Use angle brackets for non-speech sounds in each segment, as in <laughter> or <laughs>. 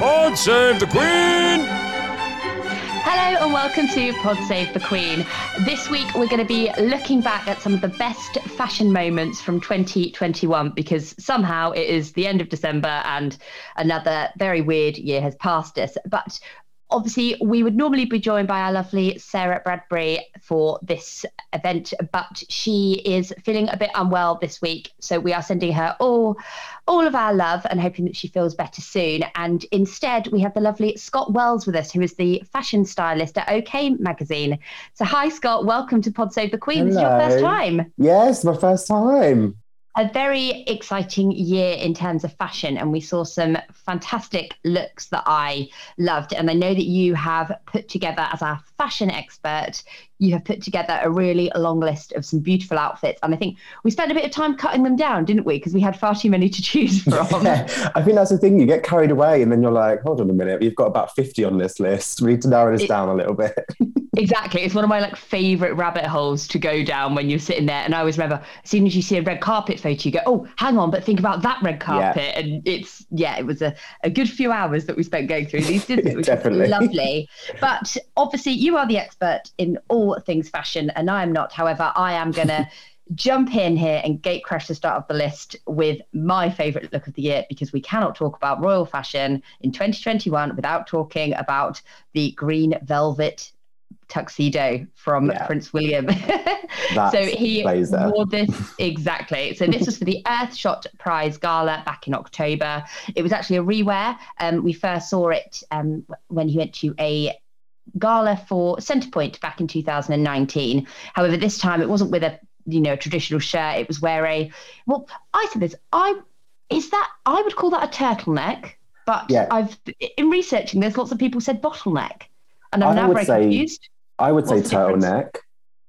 Pod save the Queen! Hello and welcome to Pod Save the Queen. This week we're going to be looking back at some of the best fashion moments from 2021 because somehow it is the end of December and another very weird year has passed us. But obviously we would normally be joined by our lovely Sarah Bradbury for this event, but she is feeling a bit unwell this week. So we are sending her all, all of our love and hoping that she feels better soon. And instead, we have the lovely Scott Wells with us, who is the fashion stylist at OK Magazine. So hi, Scott. Welcome to Pod Save the Queen. Hello. This is your first time. Yes, my first time a very exciting year in terms of fashion, and we saw some fantastic looks that I loved. And I know that you have put together, as our fashion expert, you have put together a really long list of some beautiful outfits. And I think we spent a bit of time cutting them down, didn't we? Because we had far too many to choose <laughs> from. Yeah, I think that's the thing. You get carried away and then you're like, hold on a minute, you've got about 50 on this list. We need to narrow this it, down a little bit. <laughs> exactly. It's one of my like favorite rabbit holes to go down when you're sitting there. And I always remember as soon as you see a red carpet photo, you go, oh, hang on, but think about that red carpet. Yeah. And it's, yeah, it was a, a good few hours that we spent going through these, didn't it? Which <laughs> Definitely. lovely. But obviously, you are the expert in all things fashion, and I am not. However, I am going <laughs> to jump in here and gate crash the start of the list with my favorite look of the year because we cannot talk about royal fashion in 2021 without talking about the green velvet tuxedo from yeah. Prince William. <laughs> so he wore this <laughs> exactly. So this was for the Earthshot Prize Gala back in October. It was actually a rewear. Um, we first saw it um, when he went to a gala for Centrepoint back in 2019. However, this time it wasn't with a you know a traditional shirt. It was where a well, I said this. I is that I would call that a turtleneck, but yeah. I've in researching there's lots of people said bottleneck, and I'm I now very say, confused. I would What's say turtleneck,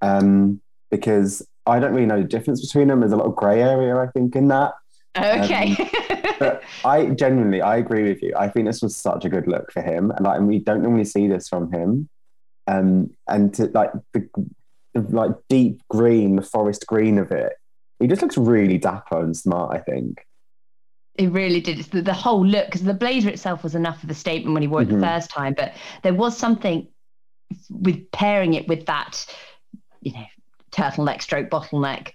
um, because I don't really know the difference between them. There's a lot of grey area, I think, in that. Okay. Um, but I genuinely, I agree with you. I think this was such a good look for him, and like, and we don't normally see this from him. Um, and to like the, the like deep green, the forest green of it, he just looks really dapper and smart. I think. It really did. It's the, the whole look because the blazer itself was enough of a statement when he wore it mm-hmm. the first time, but there was something with pairing it with that, you know, turtleneck stroke bottleneck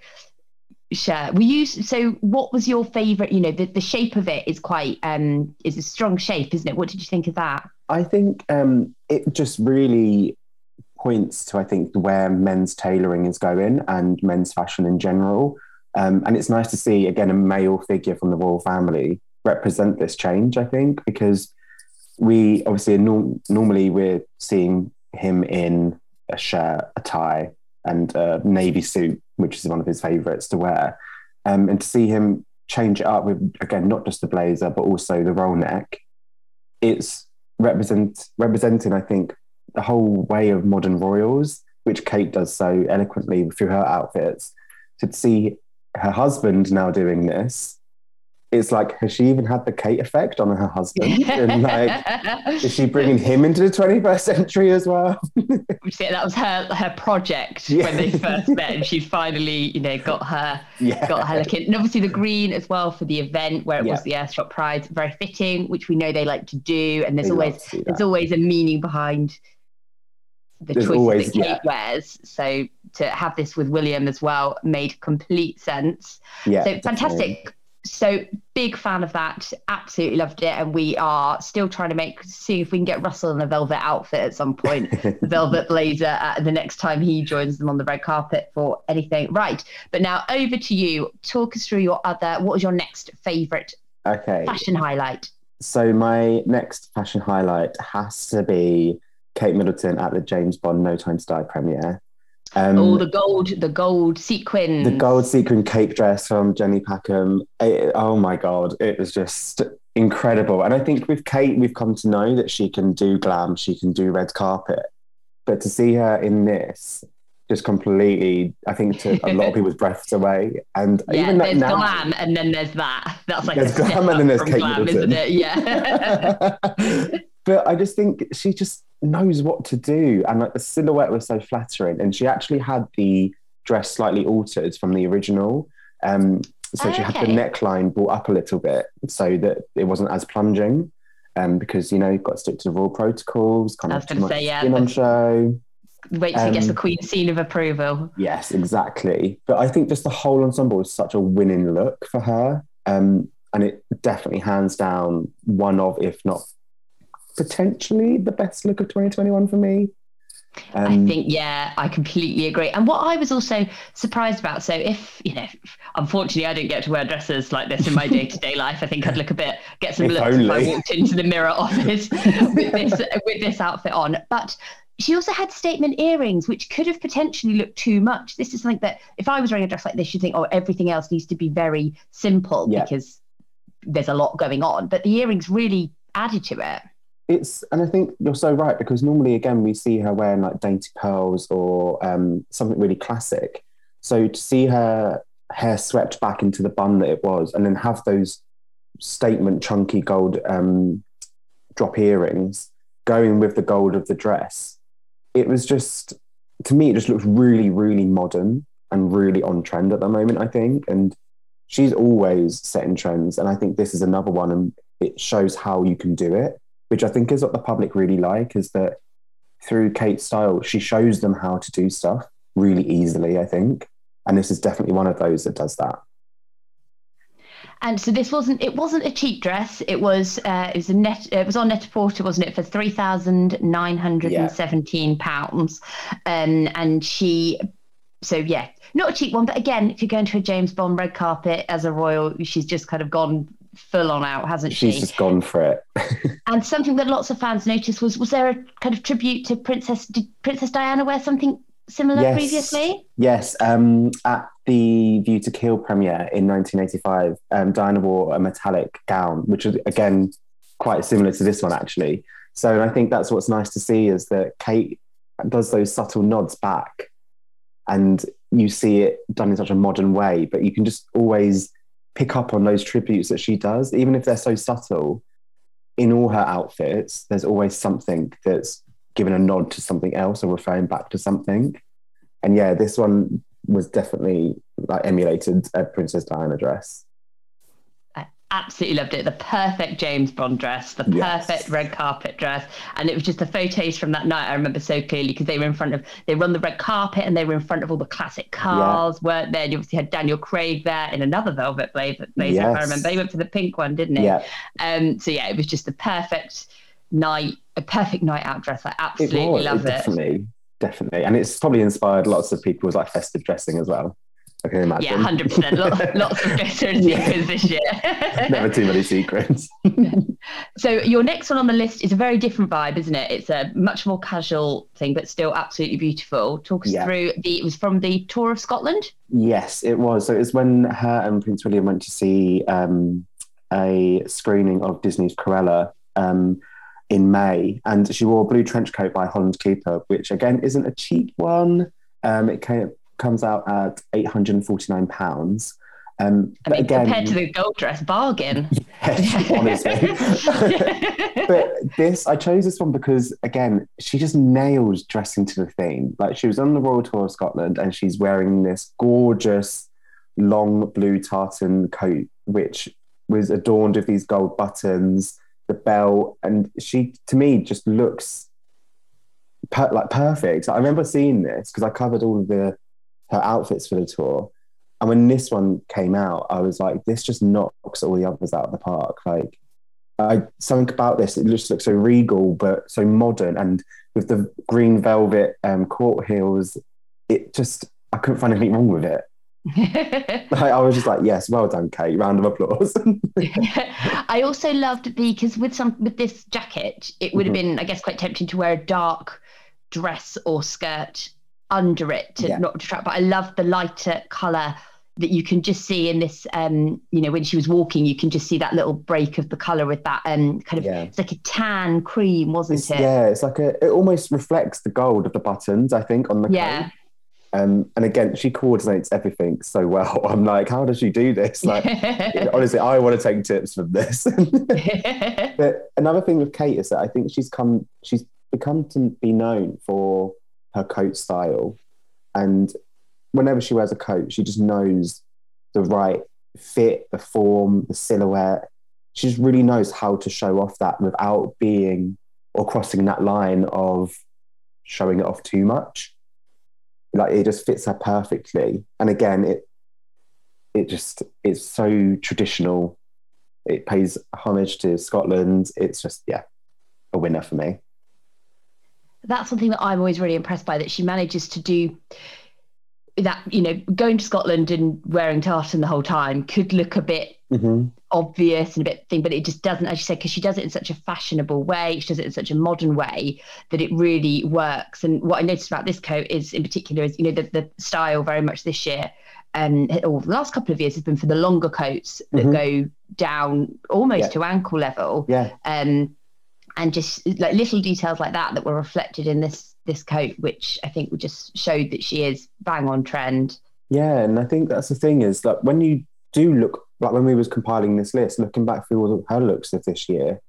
Sure. We use so what was your favorite, you know, the, the shape of it is quite um is a strong shape, isn't it? What did you think of that? I think um it just really points to I think where men's tailoring is going and men's fashion in general. Um, and it's nice to see again a male figure from the royal family represent this change, I think, because we obviously norm- normally we're seeing him in a shirt, a tie, and a navy suit which is one of his favorites to wear. Um, and to see him change it up with, again, not just the blazer, but also the roll neck, it's represent, representing, I think, the whole way of modern royals, which Kate does so eloquently through her outfits. To see her husband now doing this it's like has she even had the Kate effect on her husband? <laughs> and like, is she bringing him into the 21st century as well? <laughs> that was her her project yeah. when they first met, and she finally, you know, got her yeah. got her looking. And obviously the green as well for the event where it yeah. was the Earthshot Prize, very fitting, which we know they like to do. And there's they always there's always a meaning behind the there's choices always, that Kate wears. So to have this with William as well made complete sense. Yeah, so fantastic. So big fan of that. Absolutely loved it, and we are still trying to make see if we can get Russell in a velvet outfit at some point, velvet <laughs> blazer uh, the next time he joins them on the red carpet for anything. Right, but now over to you. Talk us through your other. What was your next favourite Okay. fashion highlight? So my next fashion highlight has to be Kate Middleton at the James Bond No Time to Die premiere. Um, oh, the gold, the gold sequins. the gold sequin cape dress from Jenny Packham. It- oh my god, it was just incredible. And I think with Kate, we've come to know that she can do glam, she can do red carpet. But to see her in this, just completely, I think took a lot of <laughs> people's breaths away. And Yeah, even there's now, glam, and then there's that. That's like There's glam and then there's Kate glam, Middleton. isn't it? Yeah. <laughs> <laughs> but I just think she just knows what to do, and like the silhouette was so flattering, and she actually had the dress slightly altered from the original. Um, so she had the neckline brought up a little bit so that it wasn't as plunging. Um, because you know you've got to stick to the raw protocols, kind I of was too much say, yeah, skin on show. Wait till you get Um, the Queen's seal of approval. Yes, exactly. But I think just the whole ensemble is such a winning look for her. Um, and it definitely hands down one of, if not potentially the best look of 2021 for me. I Um, think, yeah, I completely agree. And what I was also surprised about, so if, you know, unfortunately, I don't get to wear dresses like this in my day to day life. I think I'd look a bit, get some If looks if I walked into the mirror <laughs> office with this, with this outfit on. But she also had statement earrings, which could have potentially looked too much. This is something that if I was wearing a dress like this, you'd think, oh, everything else needs to be very simple Yeah. because there's a lot going on. But the earrings really added to it. It's and I think you're so right because normally again we see her wearing like dainty pearls or um, something really classic. So to see her hair swept back into the bun that it was, and then have those statement chunky gold um, drop earrings going with the gold of the dress, it was just to me it just looks really really modern and really on trend at the moment. I think, and she's always setting trends, and I think this is another one, and it shows how you can do it which I think is what the public really like, is that through Kate's style, she shows them how to do stuff really easily, I think. And this is definitely one of those that does that. And so this wasn't it wasn't a cheap dress. It was uh, it was a net it was on net porter, wasn't it, for three thousand nine hundred and seventeen pounds. Um, and she so yeah, not a cheap one, but again, if you're going to a James Bond red carpet as a royal, she's just kind of gone full on out, hasn't she? She's just gone for it. <laughs> And something that lots of fans noticed was was there a kind of tribute to Princess did Princess Diana wear something similar Yes. previously? yes, um, at the View to Kill premiere in 1985, um, Diana wore a metallic gown, which was again quite similar to this one actually. So I think that's what's nice to see is that Kate does those subtle nods back, and you see it done in such a modern way. But you can just always pick up on those tributes that she does, even if they're so subtle. In all her outfits, there's always something that's given a nod to something else or referring back to something. And yeah, this one was definitely like emulated a Princess Diana dress. Absolutely loved it. The perfect James Bond dress, the Yes. perfect red carpet dress. And it was just the photos from that night I remember so clearly because they were in front of, they were on the red carpet and they were in front of all the classic cars, weren't there? And you obviously had Daniel Craig there in another velvet blazer, blazer if I remember. He went for the pink one, didn't he? Yeah, Um, so yeah, it was just the perfect night, a perfect night out dress. I it absolutely was love it. definitely, definitely, and it's probably inspired lots of people's like festive dressing as well. I can imagine. Yeah, hundred percent. <laughs> Lots, of glitter and Yeah. this year. <laughs> Never too many secrets. <laughs> So your next one on the list is a very different vibe, isn't it? It's a much more casual thing, but still absolutely beautiful. Talk us Yeah. through the. It was from the tour of Scotland. yes, it was. So it was when her and Prince William went to see um, a screening of Disney's Cruella um, in May, and she wore a blue trench coat by Holland Cooper, which again isn't a cheap one. Um, it came, comes out at eight hundred and forty nine pounds. Um, I mean, again, compared to the gold dress, bargain. <laughs> Yes, honestly. <laughs> but this, I chose this one because, again, she just nailed dressing to the theme. Like she was on the Royal Tour of Scotland and she's wearing this gorgeous long blue tartan coat, which was adorned with these gold buttons, the belt, and she, to me, just looks per- like perfect. I remember seeing this because I covered all of the her outfits for the tour. And when this one came out, I was like, this just knocks all the others out of the park. Like, I something about this, it just looks so regal, but so modern. And with the green velvet um, court heels, it just, I couldn't find anything wrong with it. <laughs> like, I was just like, yes, well done, Kate. Round of applause. <laughs> I also loved the because with some with this jacket, it would have Mm-hmm. been, I guess, quite tempting to wear a dark dress or skirt under it to Yeah. not distract. But I love the lighter color that you can just see in this. Um, you know, when she was walking, you can just see that little break of the color with that um kind of. Yeah. It's like a tan cream, wasn't It's- it? yeah, it's like a, it almost reflects the gold of the buttons, I think, on the Yeah. coat. Um, and again, she coordinates everything so well. <laughs> I'm like, how does she do this? Like, <laughs> honestly, I want to take tips from this. <laughs> but another thing with Kate is that I think she's come, she's become to be known for her coat style, and whenever she wears a coat, she just knows the right fit, the form, the silhouette. She just really knows how to show off that without being or crossing that line of showing it off too much. Like it just fits her perfectly. And again, it it just it's so traditional. It pays homage to Scotland. It's just yeah, a winner for me. That's something that I'm always really impressed by that she manages to do that you know going to Scotland and wearing tartan the whole time could look a bit Mm-hmm. obvious and a bit thing but it just doesn't as you said because she does it in such a fashionable way she does it in such a modern way that it really works and what I noticed about this coat is in particular is you know the, the style very much this year um, or the last couple of years has been for the longer coats that Mhm. go down almost Yeah. to ankle level Yeah, um, and just like little details like that that were reflected in this this coat, which I think just showed that she is bang on trend. yeah, and I think that's the thing is that when you do look like when we was compiling this list, looking back through all her looks of this year,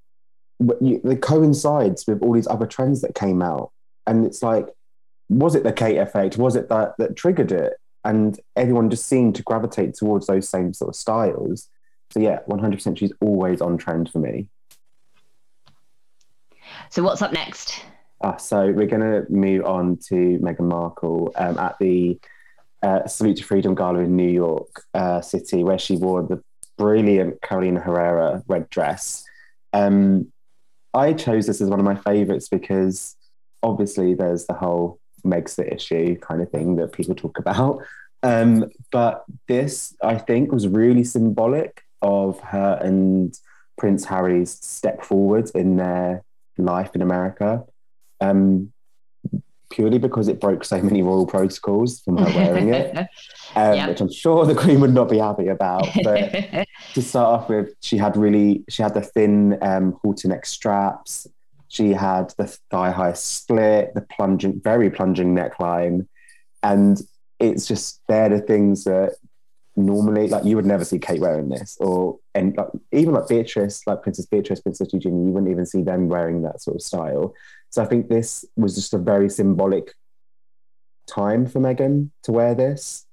you, it coincides with all these other trends that came out, and it's like, was it the Kate effect? Was it that that triggered it? And everyone just seemed to gravitate towards those same sort of styles. So yeah, one hundred percent, she's always on trend for me. So what's up next? Uh, so we're going to move on to Meghan Markle um, at the uh, Salute to Freedom Gala in New York uh, City, where she wore the brilliant Carolina Herrera red dress. Um, I chose this as one of my favourites because obviously there's the whole Megxit issue kind of thing that people talk about. Um, but this, I think, was really symbolic of her and Prince Harry's step forward in their life in America um, purely because it broke so many royal protocols from her wearing it, <laughs> um, Yeah. which I'm sure the Queen would not be happy about. But <laughs> to start off with, she had really she had the thin um, halter neck straps. She had the thigh high split, the plunging, very plunging neckline, and it's just they're the things that normally like you would never see Kate wearing this, or and like even like Beatrice, like Princess Beatrice, Princess Eugenie, you wouldn't even see them wearing that sort of style. So I think this was just a very symbolic time for Meghan to wear this.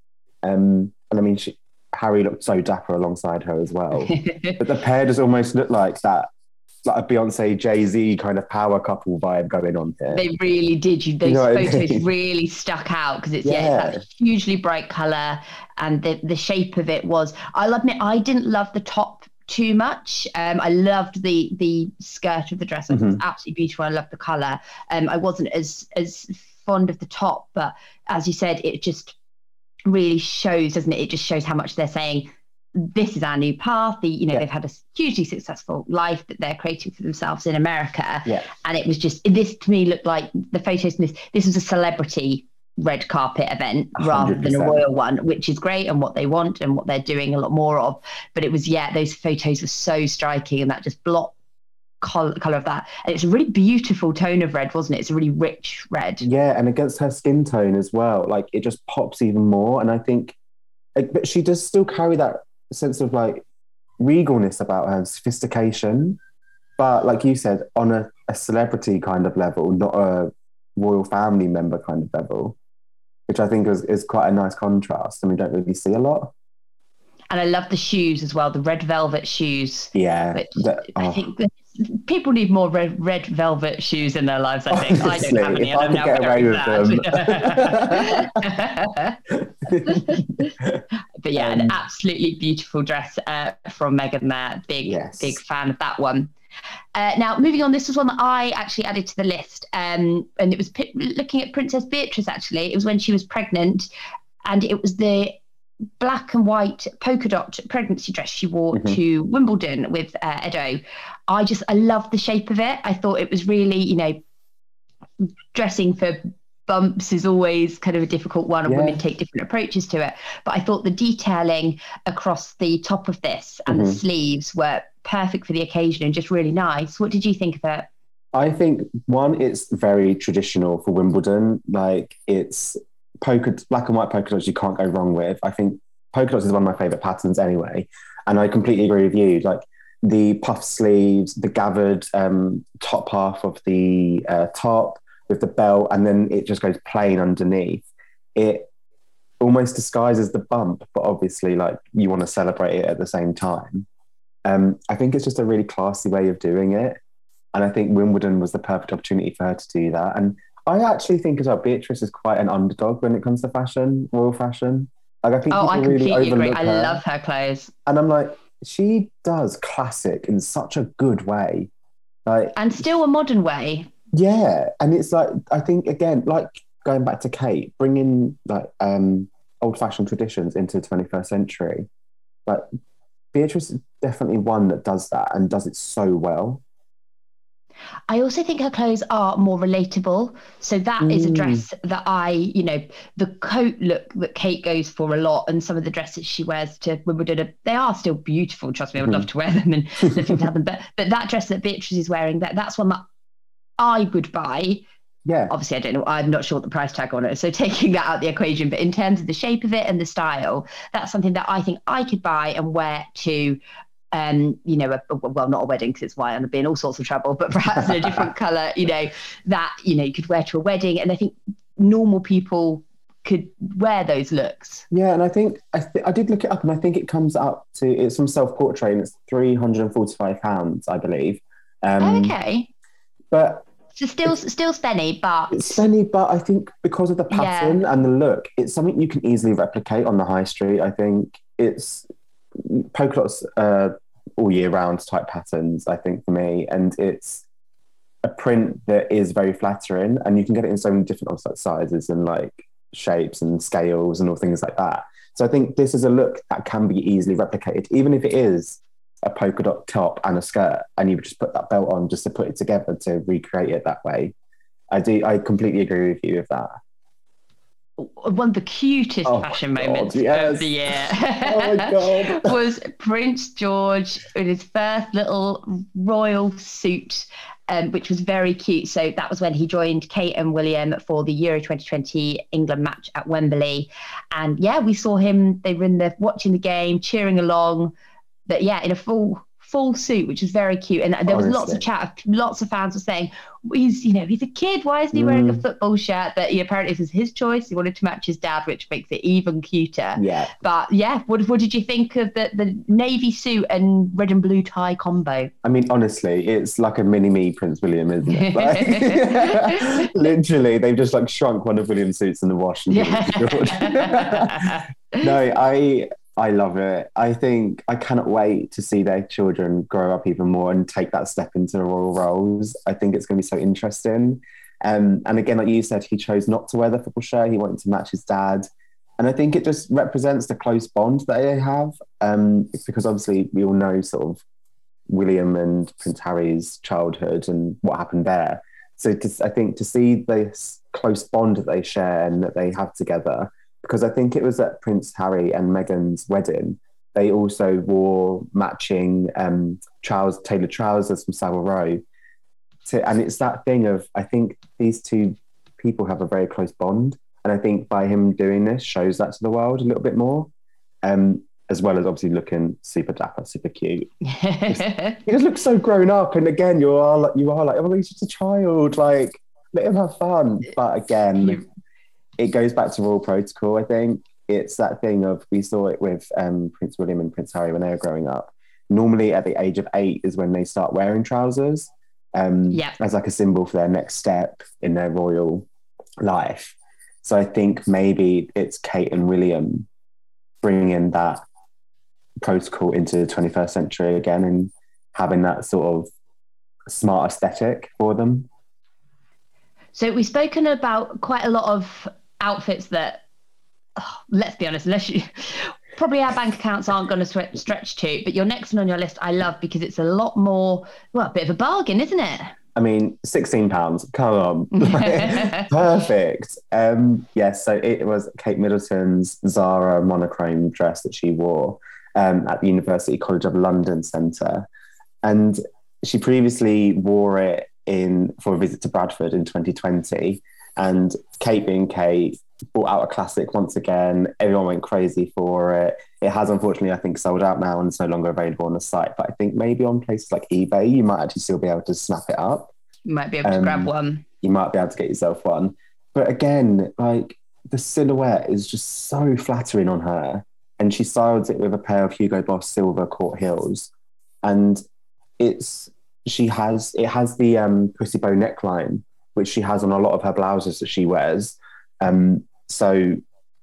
Um, and I mean, she, Harry looked so dapper alongside her as well. <laughs> but the pair just almost looked like that, like a Beyonce Jay Z kind of power couple vibe going on here. they really did. You those know what I photos mean? really stuck out because it's yeah. Yeah. it's that hugely bright color and the the shape of it was. I'll admit I didn't love the top too much. Um, I loved the the skirt of the dress. It was absolutely beautiful. I loved the color. Um, I wasn't as as fond of the top, but as you said, it just really shows, doesn't it? It just shows how much they're saying. This is our new path. The, you know, Yeah. they've had a hugely successful life that they're creating for themselves in America Yeah. and it was just this to me looked like the photos in this this was a celebrity red carpet event rather than a royal one which is great and what they want and what they're doing a lot more of but it was yeah those photos were so striking and that just block color, color of that and it's a really beautiful tone of red wasn't it it's a really rich red Yeah, and against her skin tone as well, like it just pops even more. And I think, like, but she does still carry that sense of like regalness about her, sophistication. But like you said, on a, a celebrity kind of level, not a royal family member kind of level, which I think is, is quite a nice contrast, and we don't really see a lot. And I love the shoes as well, the red velvet shoes. Yeah. Which I oh. think that people need more red, red velvet shoes in their lives. I think I don't have any. if I could now get away very them. <laughs> but yeah, an Um, absolutely beautiful dress uh, from Meghan there. Big, Yes. big fan of that one. Uh, now, moving on, this was one that I actually added to the list, um, and it was pi- looking at Princess Beatrice. Actually, it was when she was pregnant, and it was the black and white polka dot pregnancy dress she wore Mhm. to Wimbledon with uh, Edo. I just I loved the shape of it. I thought it was really, you know, dressing for bumps is always kind of a difficult one and Yeah. women take different approaches to it but i thought the detailing across the top of this and Mhm. the sleeves were perfect for the occasion and just really nice what did you think of it I think one, it's very traditional for Wimbledon. Like it's polka black and white polka dots you can't go wrong with. I think polka dots is one of my favorite patterns anyway, and I completely agree with you. Like the puff sleeves, the gathered um, top half of the uh, top with the belt, and then it just goes plain underneath. It almost disguises the bump, but obviously, like you want to celebrate it at the same time. Um, I think it's just a really classy way of doing it. And I think Wimbledon was the perfect opportunity for her to do that. And I actually think as well, Beatrice is quite an underdog when it comes to fashion, royal fashion. Like I think oh i really completely agree overlook i her. love her clothes And I'm like, she does classic in such a good way. Like, and still a modern way yeah. And it's like, I think again, like going back to Kate, bringing like um, old fashioned traditions into the 21st century. Like Beatrice is definitely one that does that and does it so well. I also think her clothes are more relatable. So that is a Mm. dress that I, you know, the coat look that Kate goes for a lot, and some of the dresses she wears to Wimbledon, they are still beautiful. Trust me, I would Mhm. love to wear them and <laughs> looking to have them. But but that dress that Beatrice is wearing, that that's one that I would buy. Yeah. Obviously, I don't know. I'm not sure what the price tag on it. So <laughs> taking that out of the equation, but in terms of the shape of it and the style, that's something that I think I could buy and wear to um, you know, a, a- well, not a wedding because it's white and I'd be in all sorts of trouble, but perhaps in a different <laughs> color, you know, that, you know, you could wear to a wedding. And I think normal people could wear those looks. Yeah, and I think I, th- I did look it up, and I think it comes up to it's from self portrait, and it's three hundred and forty five pounds, I believe. Um, oh, okay. But So still, still spenny, but it's spenny, but I think because of the Yeah. pattern and the look, it's something you can easily replicate on the high street. I think it's polka dots uh, all year round type patterns. I think for me, and it's a print that is very flattering, and you can get it in so many different sizes and like shapes and scales and all things like that. So I think this is a look that can be easily replicated, even if it is a polka dot top and a skirt, and you just put that belt on just to put it together to recreate it that way. I do. I completely agree with you with that. One of the cutest Oh fashion moments yes. of the year <laughs> Oh God. <laughs> was Prince George in his first little royal suit, um, which was very cute. So that was when he joined Kate and William for the Euro 2020 England match at Wembley. And yeah, we saw him, they were in the watching the game, cheering along, but yeah, in a full full suit, which was very cute. And there was lots of chat. Lots of fans were saying, he's, you know, he's a kid. Why isn't he wearing a Mm. football shirt? But yeah, apparently this is his choice. He wanted to match his dad, which makes it even cuter. Yeah. But yeah, what, what did you think of the, the navy suit and red and blue tie combo? I mean, honestly, it's like a mini me Prince William, isn't it? <laughs> Like, <laughs> literally, they've just like shrunk one of William's suits in the wash. And given it to George. Yeah. <laughs> no, I I love it. I think I cannot wait to see their children grow up even more and take that step into the royal roles. I think it's going to be so interesting. Um, and again, like you said, he chose not to wear the football shirt. He wanted to match his dad. And I think it just represents the close bond that they have. Um, because obviously, we all know sort of William and Prince Harry's childhood and what happened there. So to, I think to see this close bond that they share and that they have together, because I think it was at Prince Harry and Meghan's wedding, they also wore matching um, trousers, tailored trousers from Savile Row. So, and it's that thing of I think these two people have a very close bond, and I think by him doing this shows that to the world a little bit more, um, as well as obviously looking super dapper, super cute. He just <laughs> looks so grown up, and again, you are like you are like, oh, he's just a child. Like, let him have fun. But again, it goes back to royal protocol. I think it's that thing of we saw it with um, Prince William and Prince Harry when they were growing up. Normally, at the age of eight is when they start wearing trousers, um, Yeah. as like a symbol for their next step in their royal life. So I think maybe it's Kate and William bringing that protocol into the 21st century again and having that sort of smart aesthetic for them. So we've spoken about quite a lot of outfits that, oh, let's be honest, unless you <laughs> probably our bank accounts aren't going to stretch to. But your next one on your list, I love because it's a lot more, well, a bit of a bargain, isn't it? I mean, sixteen pounds. Come on, <laughs> perfect. Um, yes, so it was Kate Middleton's Zara monochrome dress that she wore um, at the University College of London Centre, and she previously wore it in for a visit to Bradford in 2020. And Kate, being Kate, brought out a classic once again. Everyone went crazy for it. It has unfortunately, I think, sold out now and it's no longer available on the site. But I think maybe on places like eBay, you might actually still be able to snap it up You might be able to Um, grab one. you might be able to get yourself one. But again, like the silhouette is just so flattering on her. And she styled it with a pair of Hugo Boss silver court heels. And it's she has it has the um pussy bow neckline, which she has on a lot of her blouses that she wears. Um so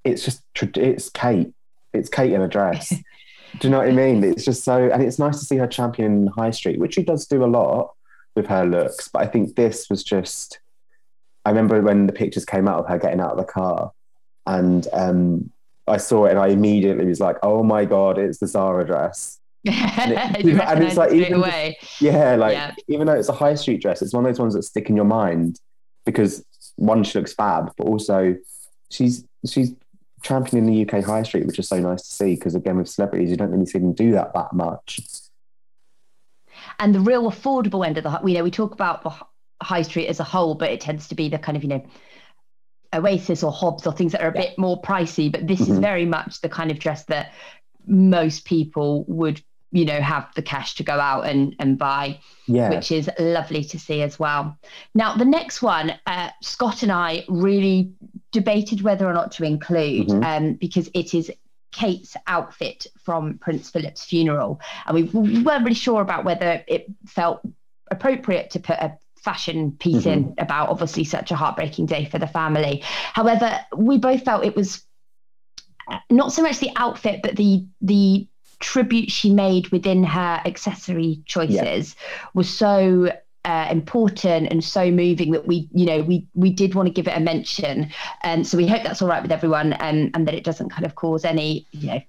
it's just it's Kate. It's Kate in a dress. <laughs> Do you know what I mean? It's just so and it's nice to see her champion in High Street, which she does do a lot with her looks. But I think this was just I remember when the pictures came out of her getting out of the car, and um, I saw it, and I immediately was like, "Oh my god, it's the Zara dress!" <laughs> you <laughs> and it's like it even away. Yeah, like Yeah. even though it's a high street dress, it's one of those ones that stick in your mind because one, she looks fab, but also she's she's championing the UK high street, which is so nice to see. Because again, with celebrities, you don't really see them do that that much. and the real affordable end of the you know we talk about the high street as a whole but it tends to be the kind of you know oasis or Hobbs or things that are a bit more pricey but this is Mhm. very much the kind of dress that most people would you know have the cash to go out and and buy Yeah, which is lovely to see as well. Now, the next one, uh, Scott and I really debated whether or not to include Mhm. um, because it is Kate's outfit from Prince Philip's funeral. And we weren't really sure about whether it felt appropriate to put a fashion piece in about obviously such a heartbreaking day for the family. However, we both felt it was uh, not so much the outfit, but the the tribute she made within her accessory choices was so uh, important and so moving that we, you know, we we did want to give it a mention, and so we hope that's all right with everyone, and and that it doesn't kind of cause any, you know,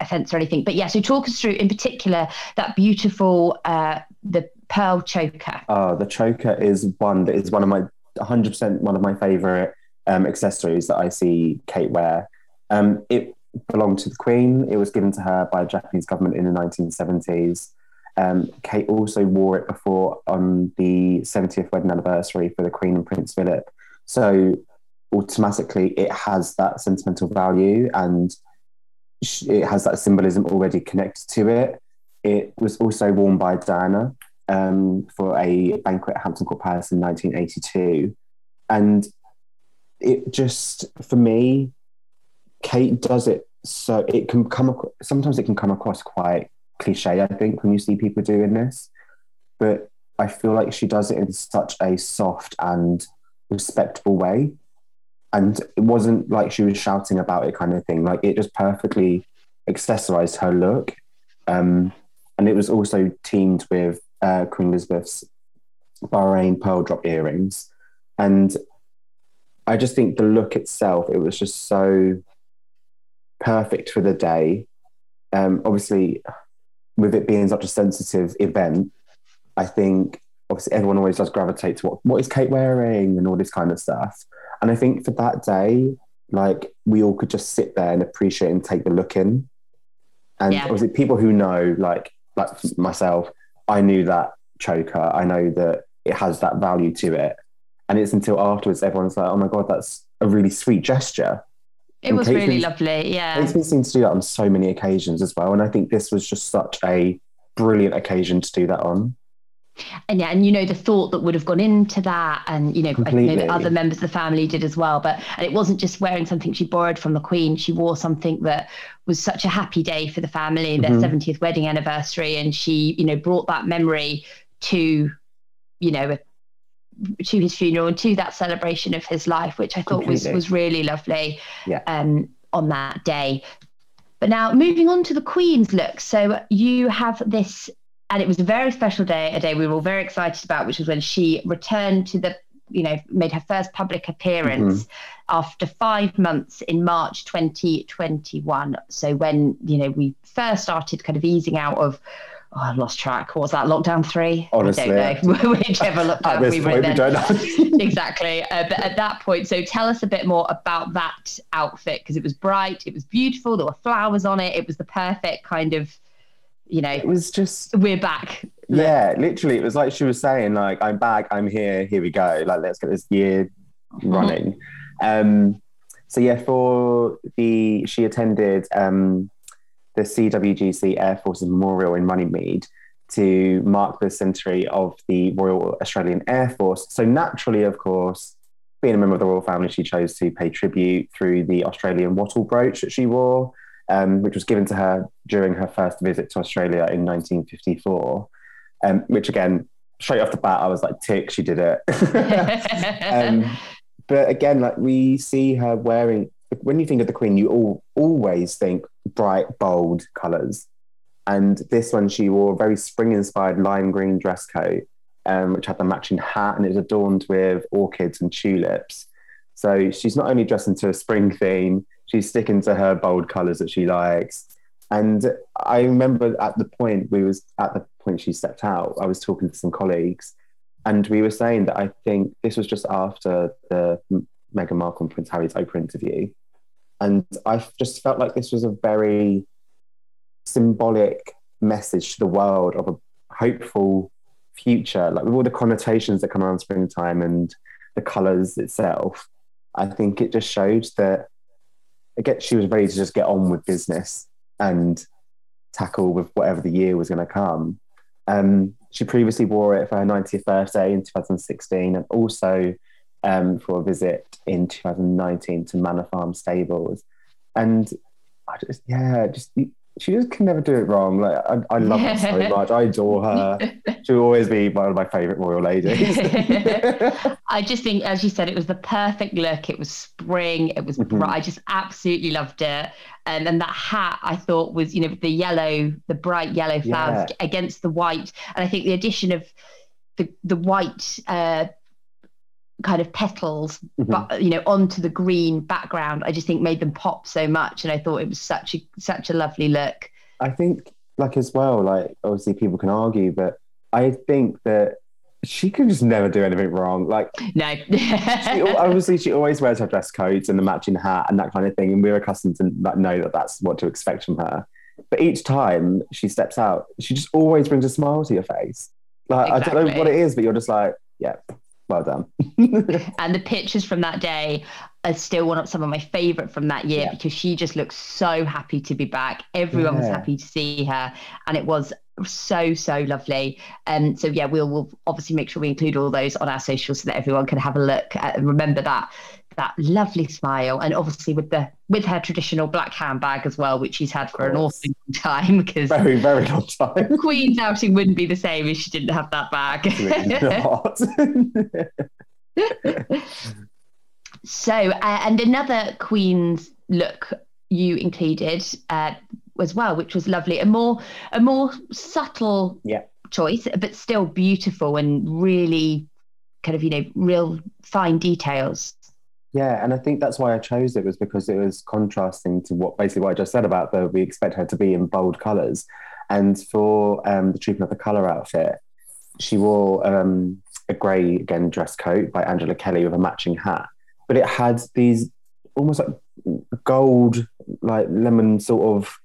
offence or anything. But yeah, so talk us through in particular that beautiful uh, the pearl choker. Oh, the choker is one that is one of my 100% one of my favorite um, accessories that I see Kate wear. Um, it belonged to the Queen. It was given to her by the Japanese government in the 1970s. Um, Kate also wore it before on the 70th wedding anniversary for the Queen and Prince Philip. So automatically, it has that sentimental value and it has that symbolism already connected to it. It was also worn by Diana um, for a banquet at Hampton Court Palace in 1982. And it just, for me, Kate does it so it can come across, sometimes it can come across quite cliche, I think, when you see people doing this. But I feel like she does it in such a soft and respectful way. And it wasn't like she was shouting about it kind of thing. Like it just perfectly accessorized her look. Um, and it was also teamed with uh, Queen Elizabeth's Bahrain pearl drop earrings. And I just think the look itself, it was just so perfect for the day. Um, obviously, with it being such a sensitive event, I think obviously everyone always does gravitate to what, what is Kate wearing and all this kind of stuff. And I think for that day, like we all could just sit there and appreciate and take the look in. And Yeah. obviously, people who know, like like myself, I knew that choker. I know that it has that value to it. And it's until afterwards everyone's like, "Oh my god, that's a really sweet gesture." It And was really lovely. Yeah. Been seen to do that on so many occasions as well, and I think this was just such a brilliant occasion to do that on. and yeah, and you know the thought that would have gone into that, and you know, I know that other members of the family did as well. But and it wasn't just wearing something she borrowed from the Queen; she wore something that was such a happy day for the family, their mm-hmm. 70th wedding anniversary, and she, you know, brought that memory to, you know, to his funeral and to that celebration of his life, which I thought Completely. was was really lovely. Yeah. Um, on that day. But now moving on to the Queen's look. So you have this and it was a very special day, a day we were all very excited about, which was when she returned to the, you know, made her first public appearance mm-hmm. after five months in March 2021. So when, you know, we first started kind of easing out of, oh, I lost track. What was that? Lockdown three? Honestly, I don't know. <laughs> Whichever lockdown <laughs> we were in. We don't know. <laughs> exactly. Uh, but at that point, so tell us a bit more about that outfit because it was bright, it was beautiful, there were flowers on it, it was the perfect kind of you know, it was just we're back. Yeah, literally, it was like she was saying, like, I'm back, I'm here, here we go. Like, let's get this year mm-hmm. running. Um, so yeah, for the she attended um, the CWGC Air Forces Memorial in Runnymede to mark the centenary of the Royal Australian Air Force. So naturally, of course, being a member of the royal family, she chose to pay tribute through the Australian wattle brooch that she wore um, which was given to her during her first visit to Australia in 1954. Um, which again, straight off the bat, I was like, tick, she did it. <laughs> um, <laughs> but again, like we see her wearing, when you think of the Queen, you all, always think bright, bold colours. And this one, she wore a very spring inspired lime green dress coat, um, which had the matching hat and it was adorned with orchids and tulips. So she's not only dressed into a spring theme, she's sticking to her bold colors that she likes. And I remember at the point we was at the point she stepped out, I was talking to some colleagues, and we were saying that I think this was just after the Meghan Markle and Prince Harry's Oprah interview, and I just felt like this was a very symbolic message to the world of a hopeful future, like with all the connotations that come around springtime and the colors itself. I think it just showed that again, she was ready to just get on with business and tackle with whatever the year was going to come. Um, she previously wore it for her 90th birthday in 2016 and also um, for a visit in 2019 to Manor Farm Stables. And I just, yeah, just she just can never do it wrong. Like I, I love her so <laughs> much. I adore her. She'll always be one of my favourite royal ladies. <laughs> I just think, as you said, it was the perfect look. It was spring. It was mm-hmm. bright. I just absolutely loved it. And and that hat I thought was, you know, the yellow, the bright yellow flowers yeah. against the white. And I think the addition of the the white uh, kind of petals mm-hmm. but you know onto the green background i just think made them pop so much and i thought it was such a such a lovely look. I think like as well like obviously people can argue but i think that she can just never do anything wrong like no. she, <laughs> obviously she always wears her dress coats and the matching hat and that kind of thing and we're accustomed to know that that's what to expect from her. But each time she steps out she just always brings a smile to your face. Like exactly. i don't know what it is but you're just like yeah well done. <laughs> and the pictures from that day are still one of some of my favorite from that year yeah. because she just looks so happy to be back. Everyone yeah. was happy to see her, and it was so so lovely. And um, so yeah, we'll, we'll obviously make sure we include all those on our socials so that everyone can have a look at, and remember that that lovely smile and obviously with the with her traditional black handbag as well which she's had for an awful long time because very very long time. <laughs> Queen's outing wouldn't be the same if she didn't have that bag. <laughs> So uh, and another queen's look you included uh, as well which was lovely a more a more subtle yeah. choice but still beautiful and really kind of you know real fine details yeah, and I think that's why I chose it was because it was contrasting to what basically what I just said about the we expect her to be in bold colours, and for um, the Trooping of the colour outfit, she wore um, a grey again dress coat by Angela Kelly with a matching hat, but it had these almost like gold, like lemon sort of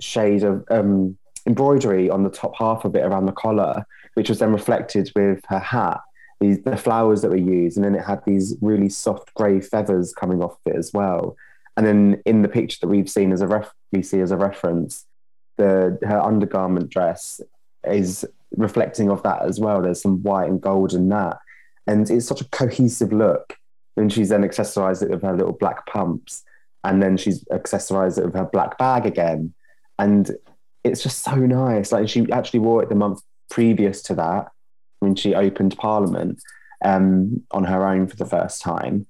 shade of um, embroidery on the top half of it around the collar, which was then reflected with her hat these the flowers that were used, and then it had these really soft grey feathers coming off of it as well. And then in the picture that we've seen as a ref, we see as a reference, the her undergarment dress is reflecting of that as well. There's some white and gold in that. And it's such a cohesive look. And she's then accessorized it with her little black pumps. And then she's accessorized it with her black bag again. And it's just so nice. Like she actually wore it the month previous to that when she opened Parliament um, on her own for the first time.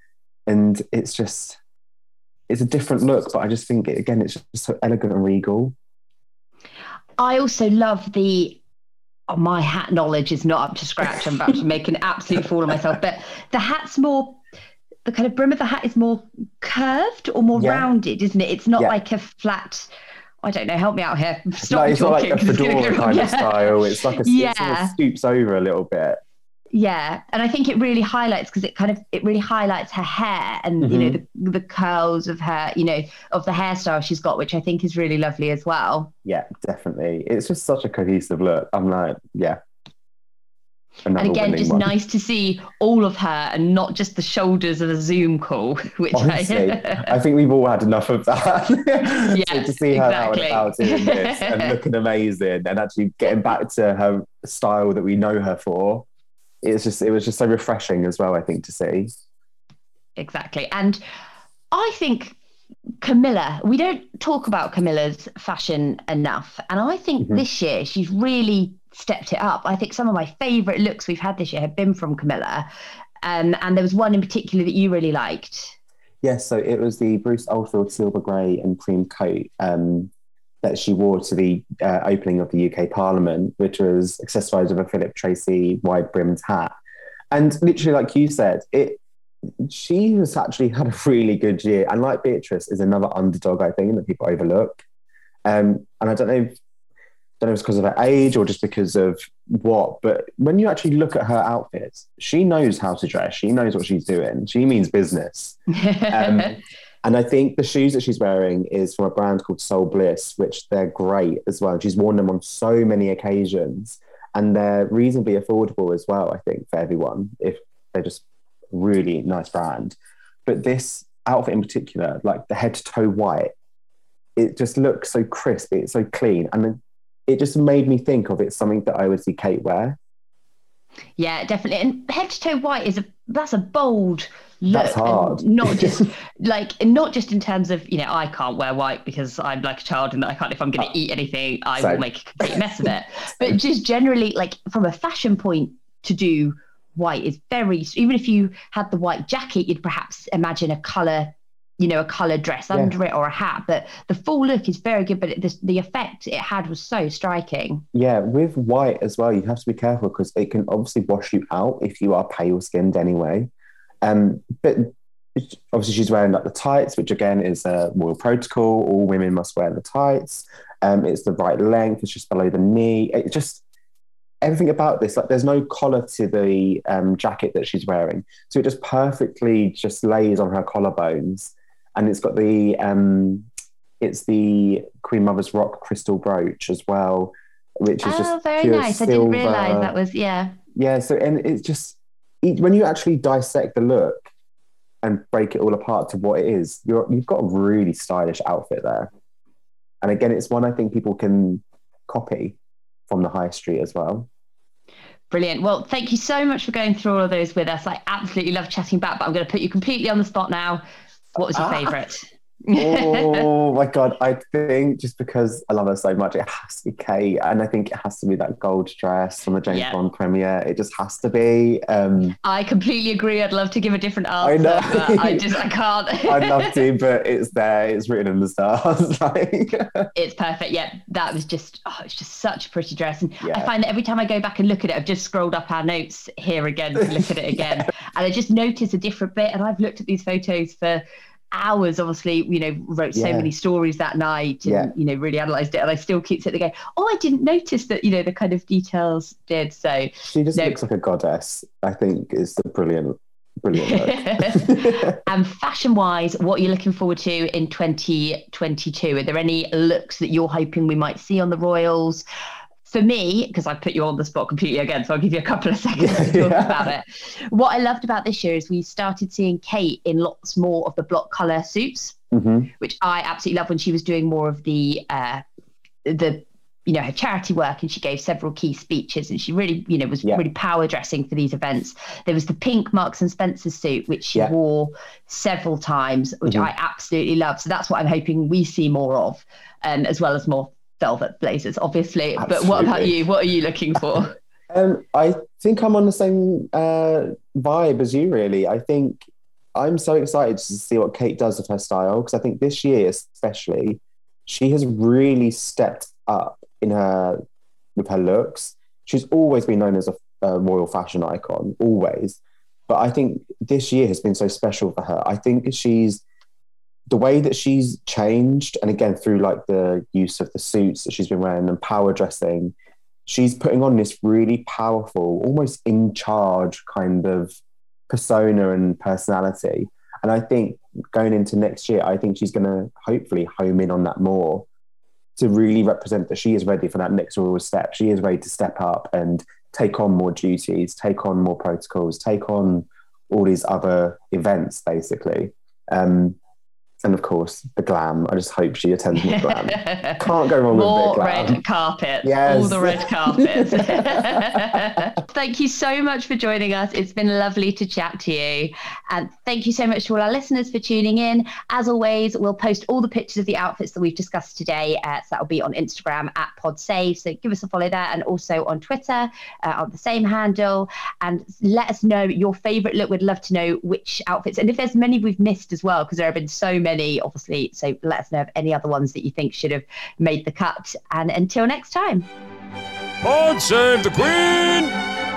And it's just, it's a different look, but I just think, again, it's just so elegant and regal. I also love the oh, my hat knowledge is not up to scratch. I'm about to make an absolute fool of myself. But the hat's more the kind of brim of the hat is more curved or more yeah. rounded, isn't it? It's not yeah. like a flat. I don't know. Help me out here. <laughs> Stop no, it's not like a <laughs> fedora kind <laughs> yeah. of style. It's like a yeah. it sort of scoops over a little bit yeah and i think it really highlights because it kind of it really highlights her hair and mm-hmm. you know mm-hmm. the, the curls of her you know of the hairstyle she's got which i think is really lovely as well yeah definitely it's just such a cohesive look i'm like yeah Another and again, just one. nice to see all of her and not just the shoulders of a Zoom call. <laughs> Which Honestly, I, <laughs> I think we've all had enough of that. <laughs> yeah, so to see her exactly. out and about in this and looking amazing and actually getting back to her style that we know her for it's just it was just so refreshing as well. I think to see exactly, and I think Camilla, we don't talk about Camilla's fashion enough, and I think mm-hmm. this year she's really stepped it up. I think some of my favourite looks we've had this year have been from Camilla, um, and there was one in particular that you really liked. Yes, so it was the Bruce Oldfield silver grey and cream coat. Um, that she wore to the uh, opening of the UK Parliament, which was accessorized with a Philip Treacy wide brimmed hat. And literally, like you said, it she has actually had a really good year. And like Beatrice is another underdog, I think, that people overlook. Um, and I don't know if don't know if it's because of her age or just because of what, but when you actually look at her outfits, she knows how to dress. She knows what she's doing. She means business. Um, <laughs> and I think the shoes that she's wearing is from a brand called Sole Bliss, which they're great as well. She's worn them on so many occasions and they're reasonably affordable as well, I think, for everyone, if they're just really nice brand. But this outfit in particular, like the head to toe white, it just looks so crisp, it's so clean. And it just made me think of it's something that I would see Kate wear. Yeah, definitely. And head to toe white is a that's a bold look. That's hard. Not just <laughs> like not just in terms of you know I can't wear white because I'm like a child and I can't if I'm going to eat anything I Same. will make a complete mess of it. <laughs> but just generally like from a fashion point to do white is very even if you had the white jacket you'd perhaps imagine a color you know a colour dress yeah. under it or a hat but the full look is very good but it, the, the effect it had was so striking yeah with white as well you have to be careful because it can obviously wash you out if you are pale skinned anyway um, but obviously she's wearing like the tights, which again is a royal protocol. All women must wear the tights. Um, it's the right length. It's just below the knee. It just everything about this like there's no collar to the um, jacket that she's wearing, so it just perfectly just lays on her collarbones, and it's got the um, it's the Queen Mother's Rock crystal brooch as well, which is oh, just very nice. Silver. I didn't realize that was yeah. Yeah, so and it's just when you actually dissect the look and break it all apart to what it is, you're, you've got a really stylish outfit there. And again, it's one I think people can copy from the high street as well. Brilliant. Well, thank you so much for going through all of those with us. I absolutely love chatting back, but I'm going to put you completely on the spot now. What was your ah. favourite? Oh my god! I think just because I love her so much, it has to be Kate, and I think it has to be that gold dress from the James. Bond premiere. It just has to be. Um, I completely agree. I'd love to give a different answer. I know. I just I can't. <laughs> I'd love to, but <laughs> it's there. It's written in the stars. <laughs> like it's perfect. Yeah, that was just oh, it's just such a pretty dress, and yeah. I find that every time I go back and look at it, I've just scrolled up our notes here again to look at it again, yeah. and I just notice a different bit. And I've looked at these photos for hours obviously you know wrote so yeah. many stories that night and yeah. you know really analyzed it and i still keep sitting there going oh i didn't notice that you know the kind of details did so she just no. looks like a goddess i think is the brilliant brilliant <laughs> and fashion wise what are you looking forward to in 2022 are there any looks that you're hoping we might see on the royals for me, because I put you on the spot completely again, so I'll give you a couple of <laughs> seconds to talk yeah. about it. What I loved about this year is we started seeing Kate in lots more of the block color suits, mm-hmm. which I absolutely love when she was doing more of the uh, the you know her charity work and she gave several key speeches and she really you know was yeah. really power dressing for these events there was the pink marks and spencer suit which she yeah. wore several times which mm-hmm. i absolutely love so that's what i'm hoping we see more of um, as well as more velvet blazers obviously absolutely. but what about you what are you looking for <laughs> um, i think i'm on the same uh, vibe as you really i think i'm so excited to see what kate does with her style because i think this year especially she has really stepped up in her with her looks. She's always been known as a, a royal fashion icon, always. But I think this year has been so special for her. I think she's the way that she's changed, and again through like the use of the suits that she's been wearing and power dressing, she's putting on this really powerful, almost in charge kind of persona and personality. And I think going into next year, I think she's going to hopefully home in on that more to really represent that she is ready for that next step. She is ready to step up and take on more duties, take on more protocols, take on all these other events, basically. Um, and of course, the glam. I just hope she attends more glam. <laughs> Can't go wrong more with the red carpet. Yes. All the red carpets. <laughs> <laughs> thank you so much for joining us. It's been lovely to chat to you. And thank you so much to all our listeners for tuning in. As always, we'll post all the pictures of the outfits that we've discussed today. Uh, so that'll be on Instagram at PodSave. So give us a follow there and also on Twitter uh, on the same handle. And let us know your favorite look. We'd love to know which outfits. And if there's many we've missed as well, because there have been so many many, obviously. So let us know of any other ones that you think should have made the cut. And until next time. God save the Queen!